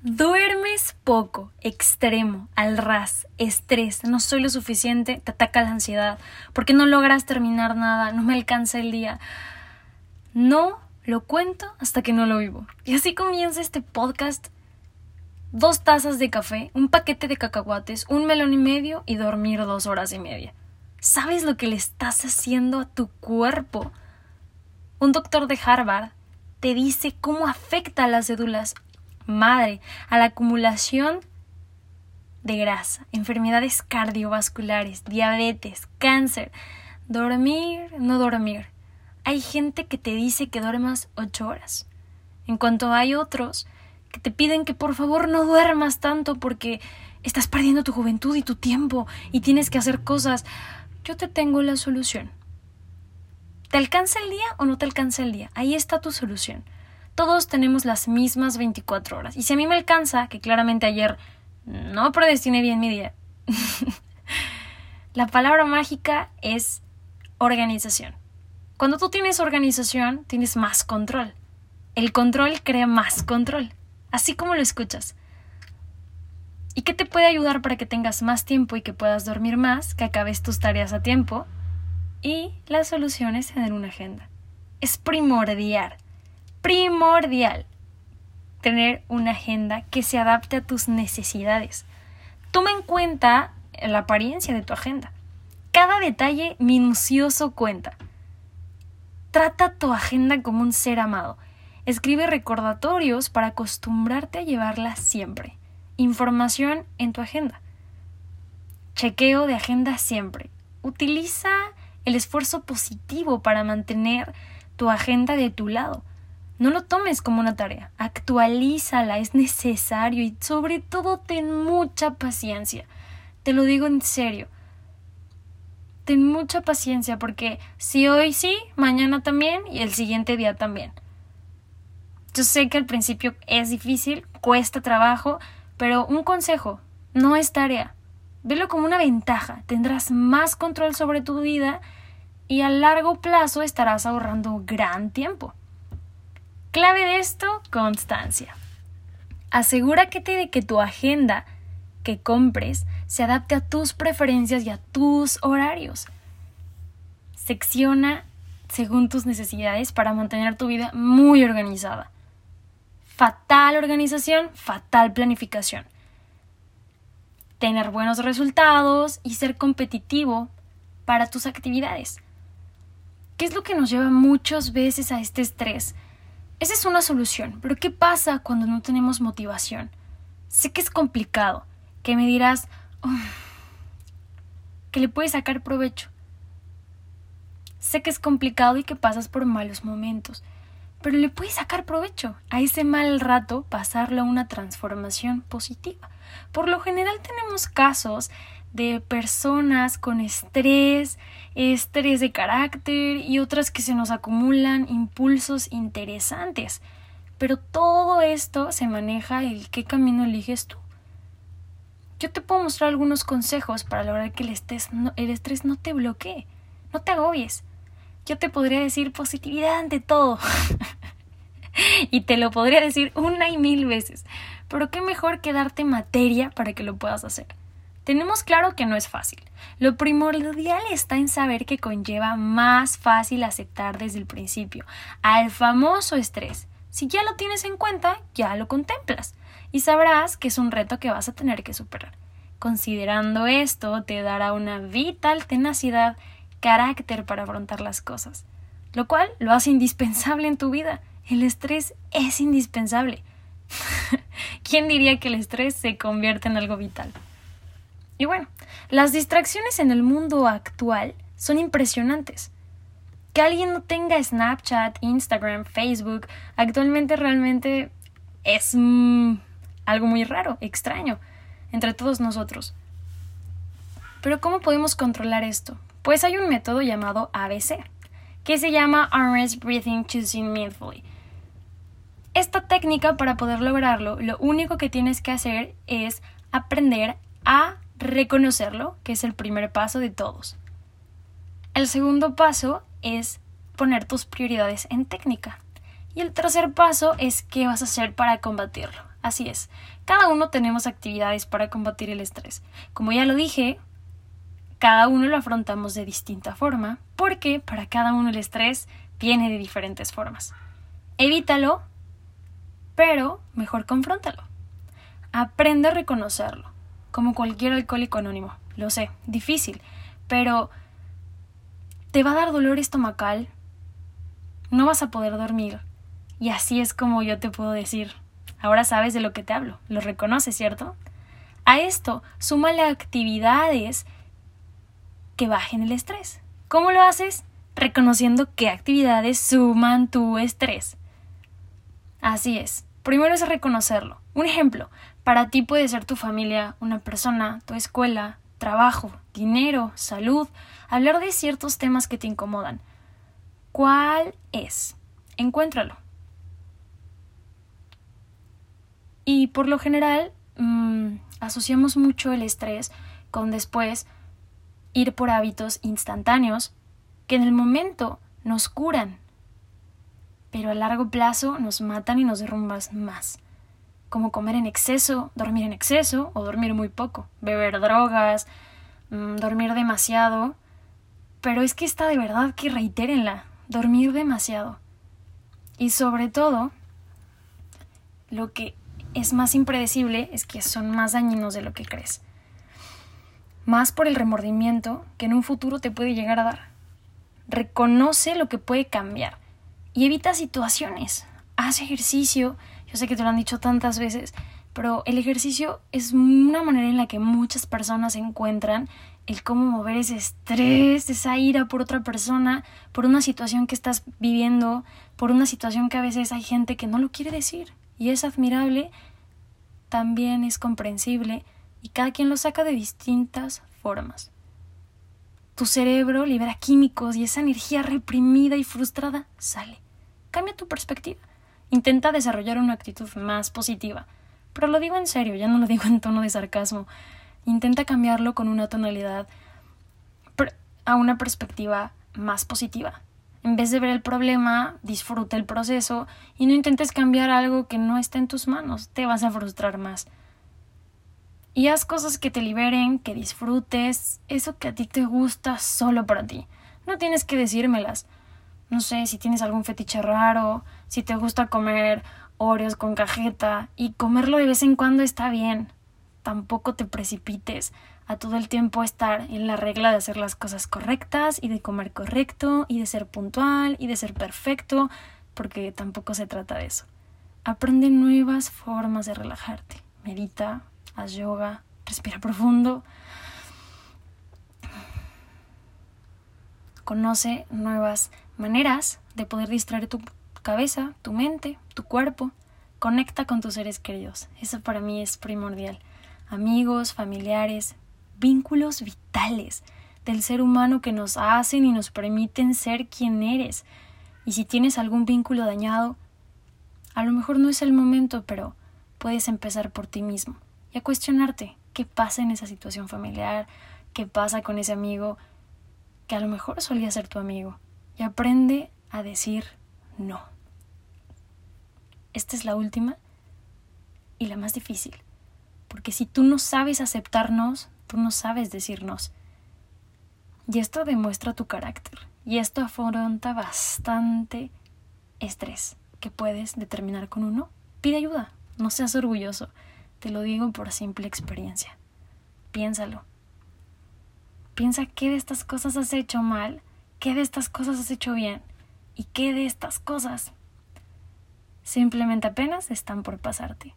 Duermes poco, extremo, al ras, estrés, no soy lo suficiente, te ataca la ansiedad, porque no logras terminar nada, no me alcanza el día. No lo cuento hasta que no lo vivo. Y así comienza este podcast. Dos tazas de café, un paquete de cacahuates, un melón y medio y dormir dos horas y media. ¿Sabes lo que le estás haciendo a tu cuerpo? Un doctor de Harvard te dice cómo afecta a las cédulas madre a la acumulación de grasa, enfermedades cardiovasculares, diabetes, cáncer, dormir, no dormir. Hay gente que te dice que duermas ocho horas. En cuanto hay otros que te piden que por favor no duermas tanto porque estás perdiendo tu juventud y tu tiempo y tienes que hacer cosas. Yo te tengo la solución. ¿Te alcanza el día o no te alcanza el día? Ahí está tu solución todos tenemos las mismas 24 horas. Y si a mí me alcanza, que claramente ayer no predestiné bien mi día, la palabra mágica es organización. Cuando tú tienes organización, tienes más control. El control crea más control, así como lo escuchas. ¿Y qué te puede ayudar para que tengas más tiempo y que puedas dormir más, que acabes tus tareas a tiempo? Y las soluciones en una agenda. Es primordial primordial tener una agenda que se adapte a tus necesidades. Toma en cuenta la apariencia de tu agenda. Cada detalle minucioso cuenta. Trata tu agenda como un ser amado. Escribe recordatorios para acostumbrarte a llevarla siempre. Información en tu agenda. Chequeo de agenda siempre. Utiliza el esfuerzo positivo para mantener tu agenda de tu lado. No lo tomes como una tarea, actualízala, es necesario y sobre todo ten mucha paciencia. Te lo digo en serio. Ten mucha paciencia porque si hoy sí, mañana también y el siguiente día también. Yo sé que al principio es difícil, cuesta trabajo, pero un consejo, no es tarea. Velo como una ventaja, tendrás más control sobre tu vida y a largo plazo estarás ahorrando gran tiempo. Clave de esto, constancia. Asegúrate de que tu agenda que compres se adapte a tus preferencias y a tus horarios. Secciona según tus necesidades para mantener tu vida muy organizada. Fatal organización, fatal planificación. Tener buenos resultados y ser competitivo para tus actividades. ¿Qué es lo que nos lleva muchas veces a este estrés? Esa es una solución, pero ¿qué pasa cuando no tenemos motivación? Sé que es complicado, que me dirás que le puedes sacar provecho. Sé que es complicado y que pasas por malos momentos, pero le puedes sacar provecho a ese mal rato, pasarlo a una transformación positiva. Por lo general tenemos casos de personas con estrés, estrés de carácter y otras que se nos acumulan impulsos interesantes. Pero todo esto se maneja el qué camino eliges tú. Yo te puedo mostrar algunos consejos para lograr que el estrés no, el estrés no te bloquee, no te agobies. Yo te podría decir positividad ante todo. y te lo podría decir una y mil veces. Pero qué mejor que darte materia para que lo puedas hacer. Tenemos claro que no es fácil. Lo primordial está en saber que conlleva más fácil aceptar desde el principio al famoso estrés. Si ya lo tienes en cuenta, ya lo contemplas y sabrás que es un reto que vas a tener que superar. Considerando esto, te dará una vital tenacidad, carácter para afrontar las cosas, lo cual lo hace indispensable en tu vida. El estrés es indispensable. ¿Quién diría que el estrés se convierte en algo vital? Y bueno, las distracciones en el mundo actual son impresionantes. Que alguien no tenga Snapchat, Instagram, Facebook, actualmente realmente es mm, algo muy raro, extraño, entre todos nosotros. Pero ¿cómo podemos controlar esto? Pues hay un método llamado ABC, que se llama Armrest Breathing Choosing Mindfully. Esta técnica, para poder lograrlo, lo único que tienes que hacer es aprender a reconocerlo, que es el primer paso de todos. El segundo paso es poner tus prioridades en técnica. Y el tercer paso es qué vas a hacer para combatirlo. Así es, cada uno tenemos actividades para combatir el estrés. Como ya lo dije, cada uno lo afrontamos de distinta forma, porque para cada uno el estrés viene de diferentes formas. Evítalo, pero mejor confróntalo. Aprende a reconocerlo, como cualquier alcohólico anónimo. Lo sé, difícil, pero te va a dar dolor estomacal, no vas a poder dormir, y así es como yo te puedo decir, ahora sabes de lo que te hablo, lo reconoces, ¿cierto? A esto, súmale actividades que bajen el estrés. ¿Cómo lo haces? Reconociendo qué actividades suman tu estrés. Así es. Primero es reconocerlo. Un ejemplo, para ti puede ser tu familia, una persona, tu escuela, trabajo, dinero, salud, hablar de ciertos temas que te incomodan. ¿Cuál es? Encuéntralo. Y por lo general mm, asociamos mucho el estrés con después ir por hábitos instantáneos que en el momento nos curan, pero a largo plazo nos matan y nos derrumban más. Como comer en exceso, dormir en exceso o dormir muy poco, beber drogas, mm, dormir demasiado. Pero es que está de verdad que reitérenla, dormir demasiado. Y sobre todo, lo que es más impredecible es que son más dañinos de lo que crees. Más por el remordimiento que en un futuro te puede llegar a dar. Reconoce lo que puede cambiar y evita situaciones. Haz ejercicio. Yo sé que te lo han dicho tantas veces, pero el ejercicio es una manera en la que muchas personas encuentran el cómo mover ese estrés, esa ira por otra persona, por una situación que estás viviendo, por una situación que a veces hay gente que no lo quiere decir. Y es admirable, también es comprensible, y cada quien lo saca de distintas formas. Tu cerebro libera químicos y esa energía reprimida y frustrada sale. Cambia tu perspectiva. Intenta desarrollar una actitud más positiva. Pero lo digo en serio, ya no lo digo en tono de sarcasmo. Intenta cambiarlo con una tonalidad a una perspectiva más positiva. En vez de ver el problema, disfruta el proceso y no intentes cambiar algo que no está en tus manos. Te vas a frustrar más. Y haz cosas que te liberen, que disfrutes, eso que a ti te gusta solo para ti. No tienes que decírmelas. No sé si tienes algún fetiche raro, si te gusta comer Oreos con cajeta y comerlo de vez en cuando está bien. Tampoco te precipites a todo el tiempo estar en la regla de hacer las cosas correctas y de comer correcto y de ser puntual y de ser perfecto, porque tampoco se trata de eso. Aprende nuevas formas de relajarte. Medita, haz yoga, respira profundo. Conoce nuevas maneras de poder distraer tu cabeza, tu mente, tu cuerpo. Conecta con tus seres queridos. Eso para mí es primordial. Amigos, familiares, vínculos vitales del ser humano que nos hacen y nos permiten ser quien eres. Y si tienes algún vínculo dañado, a lo mejor no es el momento, pero puedes empezar por ti mismo y a cuestionarte qué pasa en esa situación familiar, qué pasa con ese amigo que a lo mejor solía ser tu amigo. Y aprende a decir no. Esta es la última y la más difícil. Porque si tú no sabes aceptarnos, tú no sabes decirnos. Y esto demuestra tu carácter. Y esto afronta bastante estrés que puedes determinar con uno. Pide ayuda, no seas orgulloso. Te lo digo por simple experiencia. Piénsalo. Piensa qué de estas cosas has hecho mal, qué de estas cosas has hecho bien y qué de estas cosas simplemente apenas están por pasarte.